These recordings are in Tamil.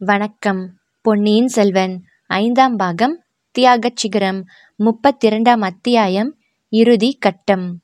வணக்கம். பொன்னியின் செல்வன் ஐந்தாம் பாகம் தியாகச் சிகரம் முப்பத்திரண்டாம் அத்தியாயம் இறுதி கட்டம்.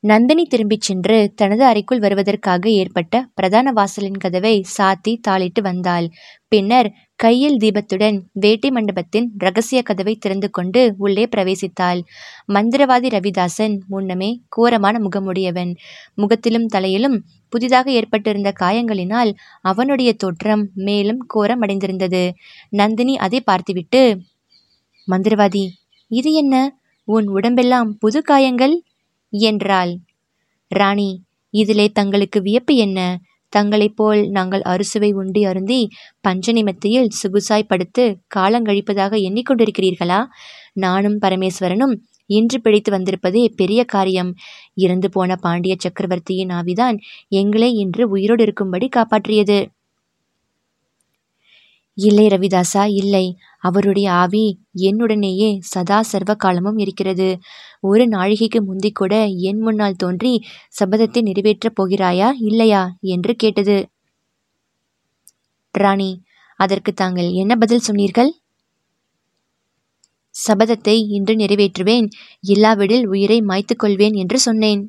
நந்தினி திரும்பிச் சென்று தனது அறைக்குள் வருவதற்காக ஏற்பட்ட பிரதான வாசலின் கதவை சாத்தி தாளிட்டு வந்தாள். பின்னர் கையில் தீபத்துடன் வேட்டை மண்டபத்தின் ரகசிய கதவை திறந்து கொண்டு உள்ளே பிரவேசித்தாள். மந்திரவாதி ரவிதாசன் முன்னமே கோரமான முகமுடையவன். முகத்திலும் தலையிலும் புதிதாக ஏற்பட்டிருந்த காயங்களினால் அவனுடைய தோற்றம் மேலும் கோரமடைந்திருந்தது. நந்தினி அதை பார்த்துவிட்டு மந்திரவாதி இது என்ன? உன் உடம்பெல்லாம் புது காயங்கள்? என்றாள். ராணி இதிலே தங்களுக்கு வியப்பு என்ன? தங்களைப் போல் நாங்கள் அறுசுவை உண்டி அருந்தி பஞ்சநிமத்தியில் சுகுசாய் படுத்து காலங்கழிப்பதாக எண்ணிக்கொண்டிருக்கிறீர்களா? நானும் பரமேஸ்வரனும் இன்று பிழைத்து வந்திருப்பதே பெரிய காரியம். இறந்து போன பாண்டிய சக்கரவர்த்தியின் ஆவிதான் எங்களை இன்று உயிரோடு இருக்கும்படி காப்பாற்றியது. இல்லை ரவிதாசா இல்லை. அவருடைய ஆவி என்னுடனேயே சதா சர்வ காலமும் இருக்கிறது. ஒரு நாழிகைக்கு முந்திக்கூட என் முன்னால் தோன்றி சபதத்தை நிறைவேற்றப் போகிறாயா இல்லையா? என்று கேட்டது. ராணி அதற்கு தாங்கள் என்ன பதில் சொன்னீர்கள்? சபதத்தை இன்று நிறைவேற்றுவேன். இல்லாவிடில் உயிரை மாய்த்துக் கொள்வேன் என்று சொன்னேன்.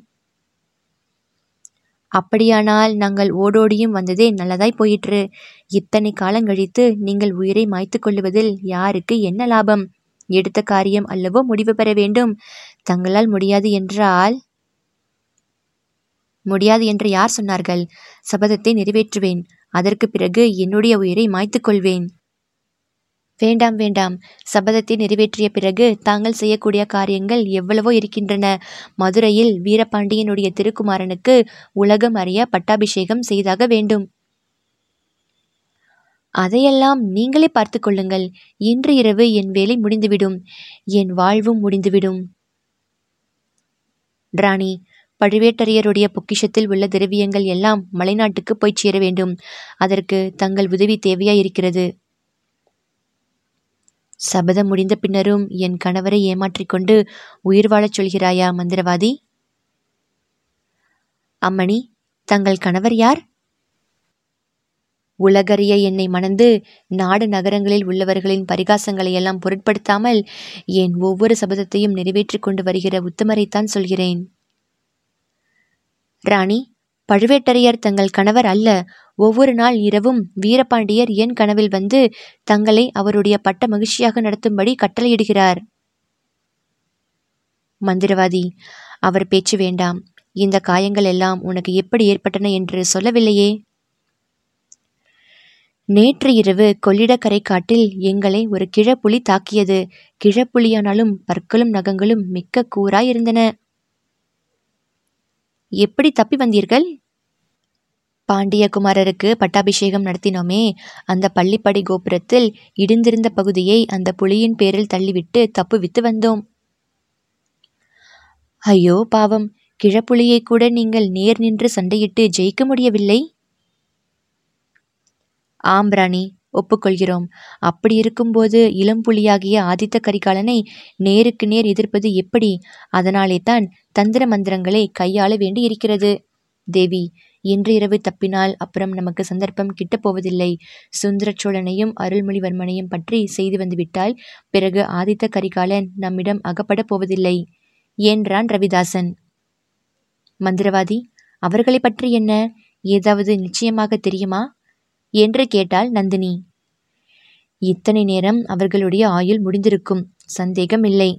அப்படியானால் நாங்கள் ஓடோடியும் வந்ததே நல்லதாய் போயிற்று. இத்தனை காலங்கழித்து நீங்கள் உயிரை மாய்த்து கொள்ளுவதில் யாருக்கு என்ன லாபம்? எடுத்த காரியம் அல்லவோ முடிவு பெற வேண்டும். தங்களால் முடியாது என்றால் முடியாது என்று யார் சொன்னார்கள்? சபதத்தை நிறைவேற்றுவேன். அதற்கு பிறகு என்னுடைய உயிரை மாய்த்து கொள்வேன். வேண்டாம் வேண்டாம். சபதத்தை நிறைவேற்றிய பிறகு தாங்கள் செய்யக்கூடிய காரியங்கள் எவ்வளவோ இருக்கின்றன. மதுரையில் வீரபாண்டியனுடைய திருக்குமாரனுக்கு உலகம் அறிய பட்டாபிஷேகம் செய்தாக வேண்டும். அதையெல்லாம் நீங்களே பார்த்து கொள்ளுங்கள். இன்று இரவு என் வேலை முடிந்துவிடும். என் வாழ்வும் முடிந்துவிடும். ராணி பழுவேட்டரையருடைய பொக்கிஷத்தில் உள்ள திரவியங்கள் எல்லாம் மலைநாட்டுக்கு போய் சேர வேண்டும். அதற்கு தங்கள் உதவி தேவையாயிருக்கிறது. சபதம் முடிந்த பின்னரும் என் கணவரை ஏமாற்றிக் கொண்டு உயிர் வாழச் சொல்கிறாயா மந்திரவாதி? அம்மணி தங்கள் கணவர் யார்? உலகறிய என்னை மணந்து நாடு நகரங்களில் உள்ளவர்களின் பரிகாசங்களை எல்லாம் பொருட்படுத்தாமல் என் ஒவ்வொரு சபதத்தையும் நிறைவேற்றிக் கொண்டு வருகிற உத்தமரைத்தான் சொல்கிறேன். ராணி பழுவேட்டரையர் தங்கள் கணவர் அல்ல. ஒவ்வொரு நாள் இரவும் வீரபாண்டியர் என் கனவில் வந்து தங்களை அவருடைய பட்ட மகிழ்ச்சியாக நடத்தும்படி கட்டளையிடுகிறார். மந்திரவாதி அவர் பேச்சு வேண்டாம். இந்த காயங்கள் எல்லாம் உனக்கு எப்படி ஏற்பட்டன என்று சொல்லவில்லையே? நேற்று இரவு கொள்ளிடக்கரை காட்டில் எங்களை ஒரு கிழப்புலி தாக்கியது. கிழப்புலியானாலும் பற்களும் நகங்களும் மிக்க கூறாயிருந்தன எப்படி தப்பி வந்தீர்கள்? பாண்டியகுமாரருக்கு பட்டாபிஷேகம் நடத்தினோமே. அந்த பள்ளிப்படி கோபுரத்தில் இடிந்திருந்த பகுதியை அந்த புலியின் பேரில் தள்ளிவிட்டு தப்புவித்து வந்தோம். ஐயோ பாவம். கிழப்புலியை கூட நீங்கள் நேர் நின்று சண்டையிட்டு ஜெயிக்க முடியவில்லை? ஆம் ராணி ஒப்புக்கொள்கிறோம். அப்படி இருக்கும்போது இளம்புலியாகிய ஆதித்த கரிகாலனை நேருக்கு நேர் எதிர்ப்பது எப்படி? அதனாலே தான் தந்திர மந்திரங்களை கையாள வேண்டி இருக்கிறது தேவி இன்று இரவு தப்பினால் அப்புறம் நமக்கு சந்தர்ப்பம் கிட்டப் போவதில்லை சுந்தர சோழனையும் அருள்மொழிவர்மனையும் பற்றி செய்து வந்துவிட்டால் பிறகு ஆதித்த கரிகாலன் நம்மிடம் அகப்படப் போவதில்லை. என்றான் ரவிதாசன்? மந்திரவாதி அவர்களை பற்றி என்ன? ஏதாவது நிச்சயமாக தெரியுமா? என்று கேட்டாள் நந்தினி. இத்தனை நேரம் அவர்களுடைய ஆயுள் முடிந்திருக்கும். சந்தேகம் இல்லை.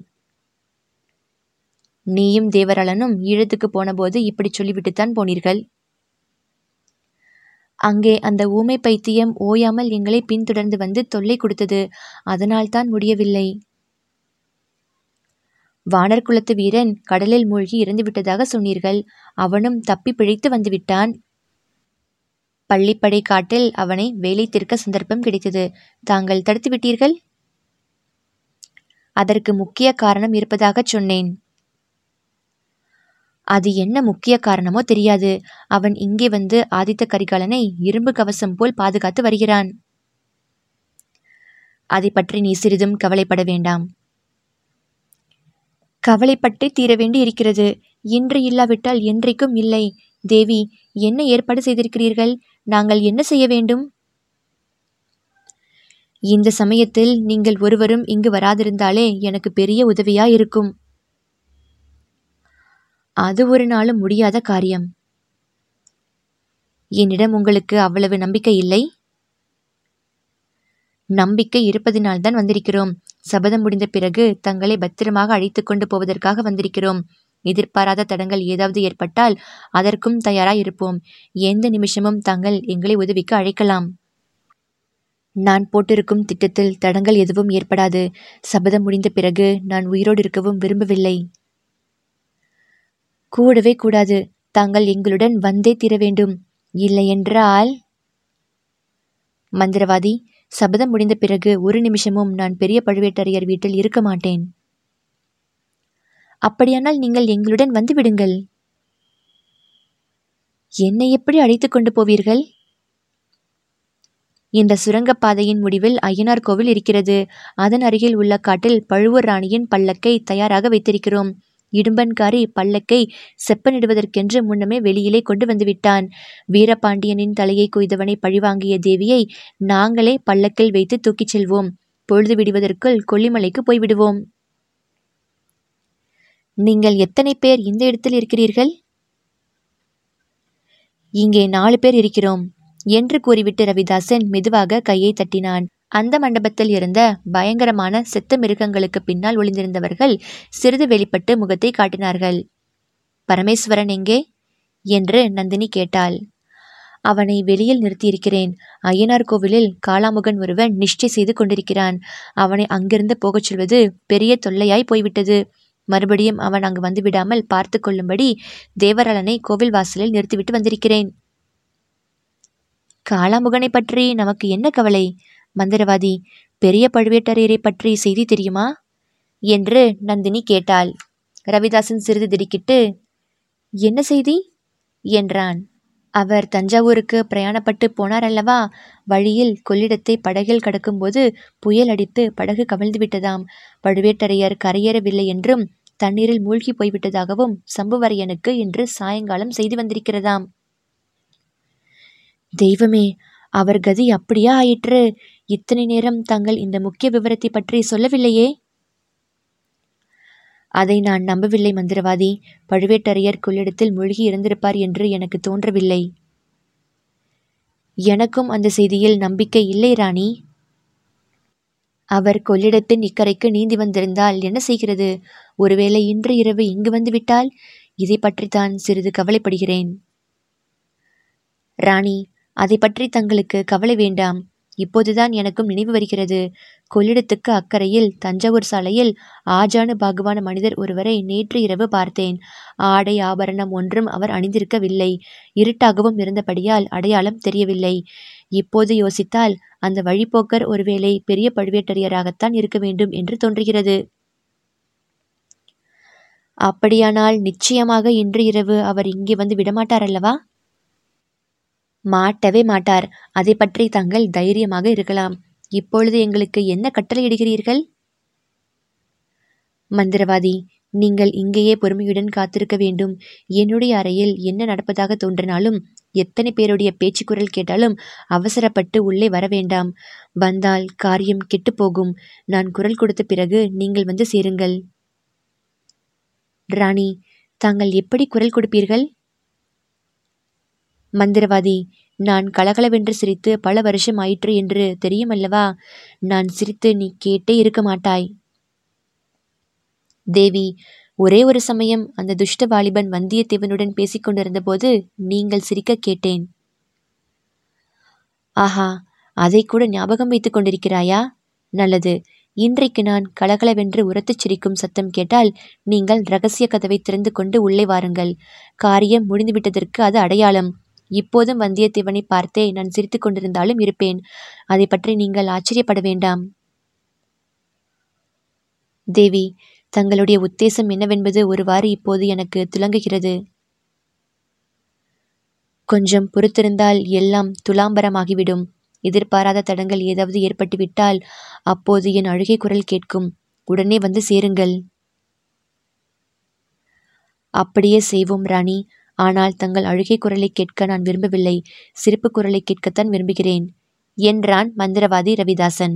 நீயும் தேவராளனும் ஈழத்துக்கு போனபோது இப்படி சொல்லிவிட்டுத்தான் போனீர்கள். அங்கே அந்த ஊமை பைத்தியம் ஓயாமல் எங்களை பின்தொடர்ந்து வந்து தொல்லை கொடுத்தது. அதனால்தான் முடியவில்லை. வானர் குலத்து வீரன் கடலில் மூழ்கி இறந்துவிட்டதாக சொன்னீர்கள். அவனும் தப்பி பிழைத்து வந்துவிட்டான். பள்ளிப்படை காட்டில் அவனை வேலை திருக்க சந்தர்ப்பம் கிடைத்தது. தாங்கள் தடுத்து விட்டீர்கள் அதற்கு முக்கிய காரணம் இருப்பதாகச் சொன்னேன். அது என்ன முக்கிய காரணமோ தெரியாது. அவன் இங்கே வந்து ஆதித்த கரிகாலனை இரும்பு கவசம் போல் பாதுகாத்து வருகிறான். அதை பற்றி நீ சிறிதும் கவலைப்பட வேண்டாம். கவலைப்பட்டே தீர வேண்டி இருக்கிறது. இன்று இல்லாவிட்டால் என்றைக்கும் இல்லை. தேவி என்ன ஏற்பாடு செய்திருக்கிறீர்கள்? நாங்கள் என்ன செய்ய வேண்டும்? இந்த சமயத்தில் நீங்கள் ஒருவரும் இங்கு வராதிருந்தாலே எனக்கு பெரிய உதவியாயிருக்கும். அது ஒரு நாளும் முடியாத காரியம். என்னிடம் உங்களுக்கு அவ்வளவு நம்பிக்கை இல்லை? நம்பிக்கை இருப்பதினால்தான் வந்திருக்கிறோம். சபதம் முடிந்த பிறகு தங்களை பத்திரமாக அழைத்துக் கொண்டு போவதற்காக வந்திருக்கிறோம். எதிர்பாராத தடங்கள் ஏதாவது ஏற்பட்டால் அதற்கும் தயாராக இருப்போம் எந்த நிமிஷமும் தாங்கள் எங்களை உதவிக்கு அழைக்கலாம். நான் போட்டிருக்கும் திட்டத்தில் தடங்கள் எதுவும் ஏற்படாது. சபதம் முடிந்த பிறகு நான் உயிரோடு இருக்கவும் விரும்பவில்லை. கூடவே கூடாது. தாங்கள் எங்களுடன் வந்தே தீர வேண்டும். இல்லையென்றால் மந்திரவாதி சபதம் முடிந்த பிறகு ஒரு நிமிஷமும் நான் பெரிய பழுவேட்டரையர் வீட்டில் இருக்க மாட்டேன். அப்படியானால் நீங்கள் எங்களுடன் வந்து விடுங்கள். என்னை எப்படி அழைத்து கொண்டு போவீர்கள்? இந்த சுரங்கப்பாதையின் முடிவில் அய்யனார் கோவில் இருக்கிறது. அதன் அருகில் உள்ள காட்டில் பழுவூர் ராணியின் பல்லக்கை தயாராக வைத்திருக்கிறோம். இடும்பன்காரி பல்லக்கை செப்பனிடுவதற்கென்று முன்னமே வெளியிலே கொண்டு வந்துவிட்டான். வீரபாண்டியனின் தலையை கொய்தவனை பழிவாங்கிய தேவியை நாங்களே பல்லக்கில் வைத்து தூக்கிச் செல்வோம். பொழுது விடுவதற்குள் கொல்லிமலைக்கு போய்விடுவோம். நீங்கள் எத்தனை பேர் இந்த இடத்தில் இருக்கிறீர்கள்? இங்கே நாலு பேர் இருக்கிறோம் என்று கூறிவிட்டு ரவிதாசன் மெதுவாக கையை தட்டினான். அந்த மண்டபத்தில் இருந்த பயங்கரமான செத்த மிருகங்களுக்கு பின்னால் ஒளிந்திருந்தவர்கள் சிறிது வெளிப்பட்டு முகத்தை காட்டினார்கள். பரமேஸ்வரன் எங்கே? என்று நந்தினி கேட்டாள். அவனை வெளியில் நிறுத்தியிருக்கிறேன். ஐயனார் கோவிலில் காளாமுகன் ஒருவன் நிஷ்டை செய்து கொண்டிருக்கிறான். அவனை அங்கிருந்து போகச் சொல்வது பெரிய தொல்லையாய் போய்விட்டது. மறுபடியும் அவன் அங்கு வந்து விடாமல் பார்த்து கொள்ளும்படி தேவரலனை கோவில் வாசலில் நிறுத்திவிட்டு வந்திருக்கிறேன். காளாமுகனை பற்றி நமக்கு என்ன கவலை? மந்திரவாதி பெரிய பழுவேட்டரையரை பற்றி செய்தி தெரியுமா? என்று நந்தினி கேட்டாள். ரவிதாசன் சிறிது திடுக்கிட்டு என்ன செய்தி? என்றான். அவர் தஞ்சாவூருக்கு பிரயாணப்பட்டு போனார் அல்லவா? வழியில் கொள்ளிடத்தை படகில் கடக்கும்போது புயல் அடித்து படகு கவிழ்ந்து விட்டதாம். பழுவேட்டரையர் கரையேறவில்லை என்றும் தண்ணீரில் மூழ்கி போய்விட்டதாகவும் சம்புவரையனுக்கு இன்று சாயங்காலம் செய்து வந்திருக்கிறதாம். தெய்வமே அவர் கதி அப்படியா ஆயிற்று? இத்தனை நேரம் தாங்கள் இந்த முக்கிய விவரத்தை பற்றி சொல்லவில்லையே? அதை நான் நம்பவில்லை மந்திரவாதி. பழுவேட்டரையர் கொள்ளிடத்தில் மூழ்கி இருந்திருப்பார் என்று எனக்கு தோன்றவில்லை. எனக்கும் அந்த செய்தியில் நம்பிக்கை இல்லை ராணி. அவர் கொள்ளிடத்தின் இக்கரைக்கு நீந்தி வந்திருந்தால் என்ன செய்கிறது? ஒருவேளை இன்று இரவு இங்கு வந்துவிட்டால் இதை பற்றித்தான் சிறிது கவலைப்படுகிறேன். ராணி அதை பற்றி தங்களுக்கு கவலை வேண்டாம். இப்போதுதான் எனக்கும் நினைவு வருகிறது. கொள்ளிடத்துக்கு அக்கறையில் தஞ்சாவூர் சாலையில் ஆஜானு பாகுவான மனிதர் ஒருவரை நேற்று இரவு பார்த்தேன். ஆடை ஆபரணம் ஒன்றும் அவர் அணிந்திருக்கவில்லை. இருட்டாகவும் இருந்தபடியால் அடையாளம் தெரியவில்லை. இப்போது யோசித்தால் அந்த வழிப்போக்கர் ஒருவேளை பெரிய பழுவேட்டரையராகத்தான் இருக்க வேண்டும் என்று தோன்றுகிறது. அப்படியானால் நிச்சயமாக இன்று இரவு அவர் இங்கே வந்து விடமாட்டார் அல்லவா? மாட்டவே மாட்டார். அதை பற்றி தாங்கள் தைரியமாக இருக்கலாம். இப்பொழுது எங்களுக்கு என்ன கட்டளையிடுகிறீர்கள்? மந்திரவாதி நீங்கள் இங்கேயே பொறுமையுடன் காத்திருக்க வேண்டும். என்னுடைய அறையில் என்ன நடப்பதாக தோன்றினாலும் எத்தனை பேருடைய பேச்சு குரல் கேட்டாலும் அவசரப்பட்டு உள்ளே வர வேண்டாம். வந்தால் காரியம் கெட்டுப்போகும் நான் குரல் கொடுத்த பிறகு நீங்கள் வந்து சேருங்கள். ராணி தாங்கள் எப்படி குரல் கொடுப்பீர்கள்? மந்திரவாதி நான் கலகலவென்று சிரித்து பல வருஷம் ஆயிற்று என்று தெரியுமல்லவா? நான் சிரித்து நீ கேட்டே இருக்க மாட்டாய். தேவி ஒரே ஒரு சமயம் அந்த துஷ்ட வாலிபன் வந்தியத்தேவனுடன் பேசிக் கொண்டிருந்தபோது நீங்கள் சிரிக்க கேட்டேன். ஆஹா அதை கூட ஞாபகம் வைத்துக் கொண்டிருக்கிறாயா? நல்லது. இன்றைக்கு நான் கலகலவென்று உரத்துச் சிரிக்கும் சத்தம் கேட்டால் நீங்கள் ரகசிய கதவை திறந்து கொண்டு உள்ளே வாருங்கள். காரியம் முடிந்துவிட்டதற்கு அது அடையாளம். இப்போதும் வந்தியத்தேவனை பார்த்தே நான் சிரித்து கொண்டிருந்தாலும் இருப்பேன். அதை பற்றி நீங்கள் ஆச்சரியப்பட வேண்டாம். தேவி தங்களுடைய உத்தேசம் என்னவென்பது ஒருவாறு இப்போது எனக்கு துலங்குகிறது. கொஞ்சம் பொறுத்திருந்தால் எல்லாம் துலாம்பரமாகிவிடும். எதிர்பாராத தடங்கள் ஏதாவது ஏற்பட்டுவிட்டால் அப்போது என் அழுகை குரல் கேட்கும். உடனே வந்து சேருங்கள். அப்படியே செய்வோம் ராணி. ஆனால் தங்கள் அழுகை குரலை கேட்க நான் விரும்பவில்லை. சிரிப்பு குரலை கேட்கத்தான் விரும்புகிறேன். என்றான் மந்திரவாதி ரவிதாசன்.